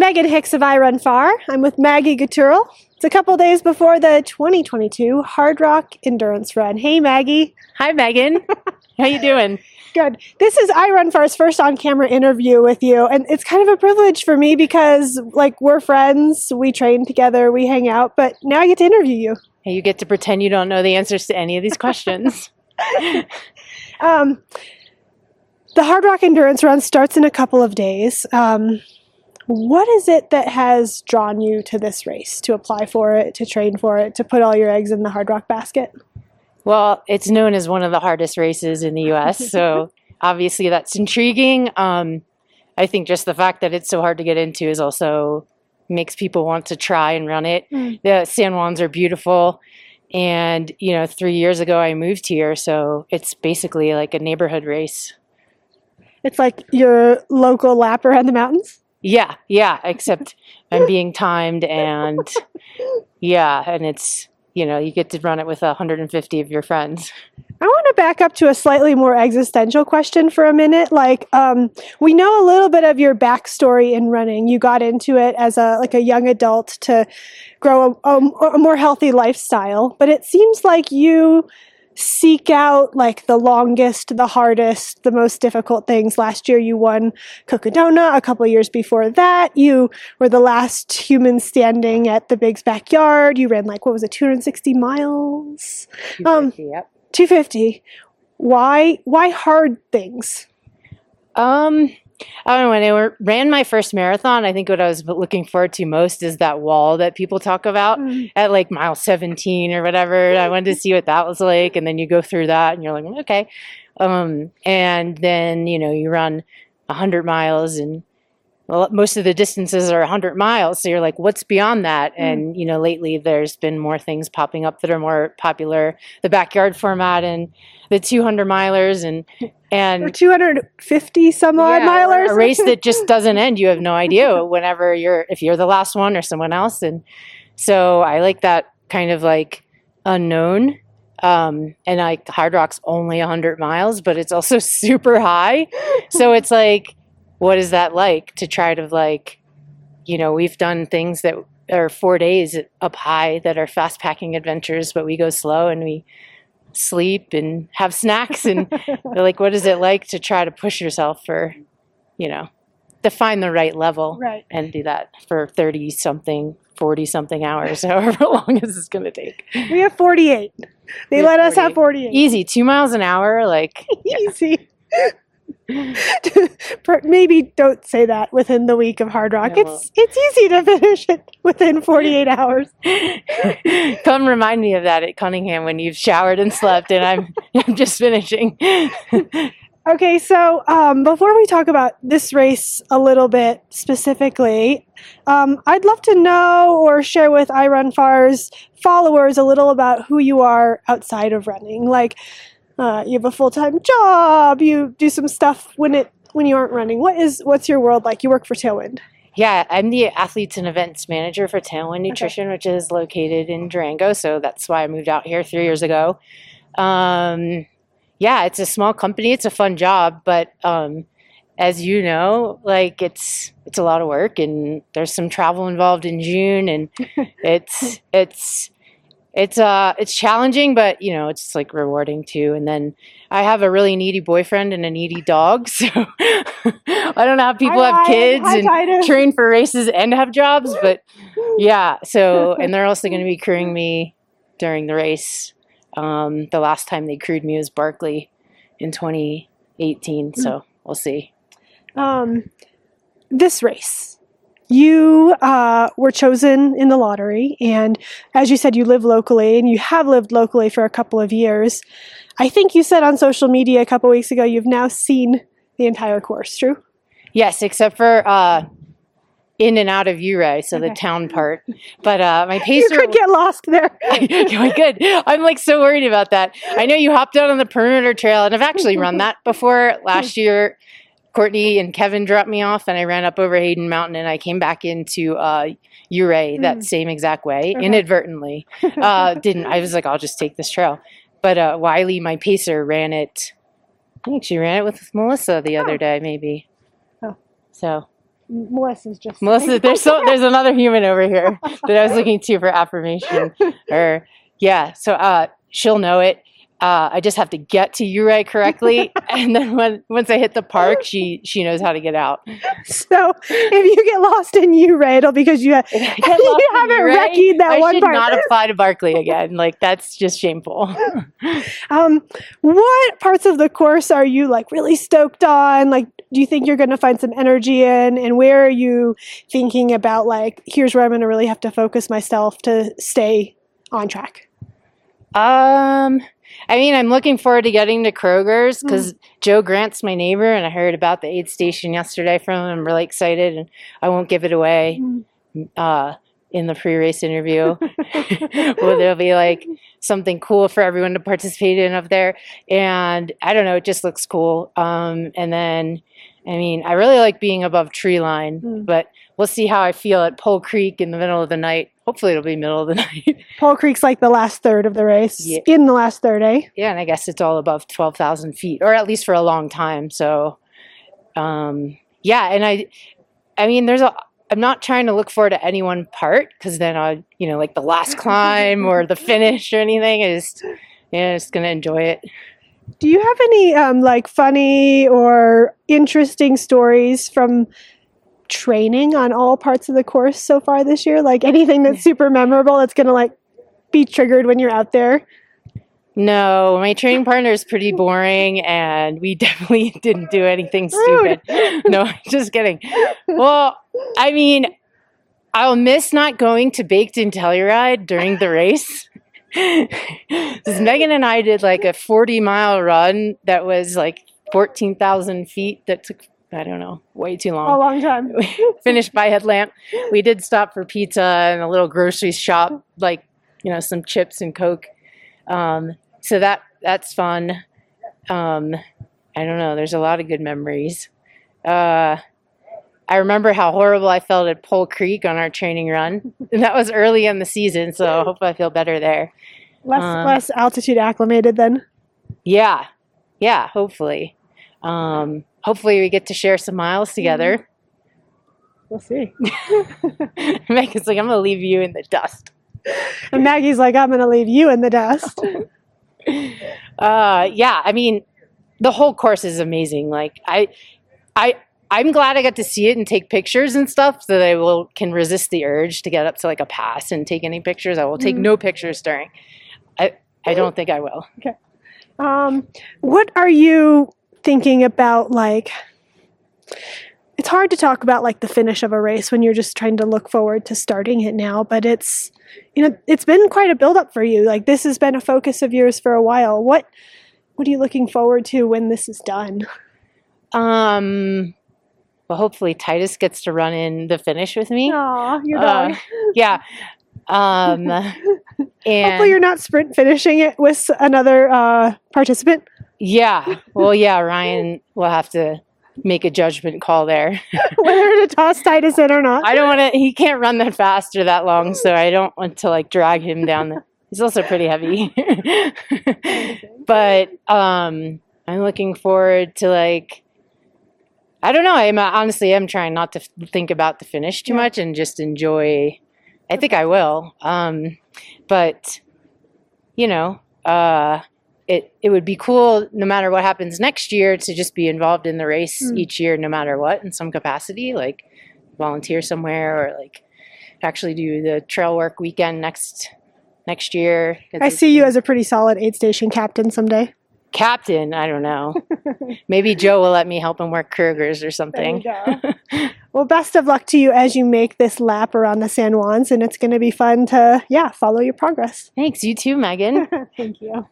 Megan Hicks of iRunFar. I'm with Maggie Guterl. It's a couple days before the 2022 Hardrock Endurance Run. Hey, Maggie. Hi, Megan. How you doing? Good. This is iRunFar's first on-camera interview with you, and it's kind of a privilege for me because, like, we're friends, we train together, we hang out, but now I get to interview you. Hey, you get to pretend you don't know the answers to any of these questions. Um, the Hardrock Endurance Run starts in a couple of days. Um, what is it that has drawn you to this race, to apply for it, to train for it, to put all your eggs in the Hardrock basket? well, it's known as one of the hardest races in the U.S., so obviously that's intriguing. Um, I think just the fact that it's so hard to get into is also makes people want to try and run it. Mm. The San Juans are beautiful. And, you know, three years ago I moved here, so it's basically like a neighborhood race. It's like your local lap around the mountains. Yeah, yeah, except I'm being timed and yeah, and it's, you know, you get to run it with 150 of your friends. I want to back up to a slightly more existential question for a minute. Like, um, we know a little bit of your backstory in running. You got into it as a like a young adult to grow a, a, a more healthy lifestyle, but it seems like you seek out like the longest, the hardest, the most difficult things. Last year, you won Cocodona. A couple years before that, you were the last human standing at the Big's backyard. You ran like what was it, 260 miles? Um, yep. 250 why why hard things Um, I don't know. When I ran my first marathon, I think what I was looking forward to most is that wall that people talk about at like mile 17 or whatever. I wanted to see what that was like. And then you go through that and you're like, okay. Um, and then, you know, you run 100 miles and well, most of the distances are 100 miles. So you're like, what's beyond that? Mm. And, you know, lately there's been more things popping up that are more popular. The backyard format and the 200 milers and, or and 250 some odd yeah, milers A race that just doesn't end. You have no idea whenever you're if you're the last one or someone else. And so I like that kind of like unknown. Um, and like Hardrock's only 100 miles, but it's also super high. So it's like, what is that like to try to like, you know, we've done things that are four days up high that are fast packing adventures, but we go slow and we sleep and have snacks and like, what is it like to try to push yourself for, you know, to find the right level right and do that for 30 something, 40 something hours, however long this is going to take. we have 48 they We have let us have 48. 48 Easy, two miles an hour. Like, easy maybe don't say that within the week of Hardrock No. it's it's easy to finish it within 48 hours come remind me of that at Cunningham when you've showered and slept and I'm, I'm just finishing. Okay, so um, before we talk about this race a little bit specifically, um, I'd love to know or share with iRunFar's followers a little about who you are outside of running. Like, uh, you have a full time job, you do some stuff when it when you aren't running. What is what's your world like? You work for Tailwind. Yeah, I'm the athletes and events manager for Tailwind Nutrition, which is located in Durango. So that's why I moved out here three years ago. Um, yeah, it's a small company. It's a fun job, but um, as you know, like it's it's a lot of work, and there's some travel involved in June, and it's it's it's uh it's challenging, but you know it's like rewarding too. And then I have a really needy boyfriend and a needy dog, so I don't know how people Hi, have kids Hi, and train for races and have jobs, but yeah. So and they're also going to be crewing me during the race. Um, the last time they crewed me was Barkley in 2018, so we'll see. Um, this race, you uh, were chosen in the lottery, and as you said, you live locally, and you have lived locally for a couple of years. I think you said on social media a couple weeks ago you've now seen the entire course. True? Yes, except for uh, in and out of Ouray, so the town part. But uh, my You pacer. could get lost there. oh, good. I'm like so worried about that. I know you hopped out on the perimeter trail, and I've actually run that before. Last year, Courtney and Kevin dropped me off, and I ran up over Hayden Mountain, and I came back into uh, Ouray that Mm. same exact way, Okay. inadvertently. Uh, didn't I was like, I'll just take this trail. But uh, Wiley, my pacer, ran it. I think she ran it with Melissa the Oh. other day, maybe. Oh. So Melissa's just Melissa, there's so there's another human over here that I was looking to for affirmation. Or yeah, so uh, she'll know it. Uh, I just have to get to Ouray correctly, and then when once I hit the park, she she knows how to get out. So if you get lost in Ouray, it'll because you, ha- you get lost in haven't recce that I one should part. not apply to Barkley again. Like that's just shameful. Um, what parts of the course are you like really stoked on? Like, do you think you're going to find some energy in? And where are you thinking about like, here's where I'm going to really have to focus myself to stay on track? Um, I mean, I'm looking forward to getting to Kroger's because Joe Grant's my neighbor, and I heard about the aid station yesterday from him. I'm really excited, and I won't give it away uh, in the pre-race interview. well, there'll be like something cool for everyone to participate in up there, and I don't know, it just looks cool. Um, and then, I mean, I really like being above tree line, Mm. but we'll see how I feel at Pole Creek in the middle of the night. Hopefully, it'll be middle of the night. Pole Creek's like the last third of the race. Yeah. In the last third, eh? Yeah, and I guess it's all above twelve thousand feet, or at least for a long time. So, um, yeah, and I, I mean, there's a. I'm not trying to look forward to any one part because then I, you know, like the last climb or the finish or anything. I just, yeah, just gonna enjoy it. Do you have any um, like funny or interesting stories from training on all parts of the course so far this year? Like anything that's super memorable that's going to like be triggered when you're out there? No, my training partner is pretty boring, and we definitely didn't do anything stupid. No, just kidding. Well, I mean, I'll miss not going to Baked in Telluride during the race. Because Megan and I did like a 40 mile run that was like 14,000 feet that took, I don't know, way too long. A long. long time. Finished by headlamp. We did stop for pizza and a little grocery shop, like, you know, some chips and Coke. Um, so that that's fun. Um, I don't know. There's a lot of good memories. Uh, I remember how horrible I felt at Pole Creek on our training run. And that was early in the season, so I hope I feel better there. Less Um, less altitude acclimated then. Yeah, yeah, hopefully. Um, hopefully, we get to share some miles together. We'll see. Megan's like, I'm going to leave you in the dust. And Maggie's like, I'm going to leave you in the dust. Uh, yeah, I mean, the whole course is amazing. Like, I, I, I'm glad I got to see it and take pictures and stuff, so that I will can resist the urge to get up to like a pass and take any pictures. I will take Mhm. no pictures during. I, I don't think I will. Um, what are you thinking about? Like, it's hard to talk about like the finish of a race when you're just trying to look forward to starting it now. But it's, you know, it's been quite a build up for you. Like this has been a focus of yours for a while. What, what are you looking forward to when this is done? Um, well, hopefully Titus gets to run in the finish with me. Aw, your Uh. Yeah. Um, and Hopefully, you're not sprint finishing it with another uh, participant. Yeah, well, yeah, Ryan will have to make a judgment call there. whether to toss Titus in or not. I don't want to. He can't run that fast or that long, so I don't want to like drag him down. The, he's also pretty heavy, but um, I'm looking forward to like. I don't know. I'm uh, honestly, I'm trying not to f- think about the finish too much and just enjoy. I think I will. Um, but you know, uh, it it would be cool no matter what happens next year to just be involved in the race Mm. each year, no matter what, in some capacity, like volunteer somewhere or like actually do the trail work weekend next next year. I see you as a pretty solid aid station captain someday. captain. I don't know. Maybe Joe will let me help him work Kroger's or something. well, best of luck to you as you make this lap around the San Juans, and it's going to be fun to, yeah, follow your progress. Thanks. You too, Megan. Thank you.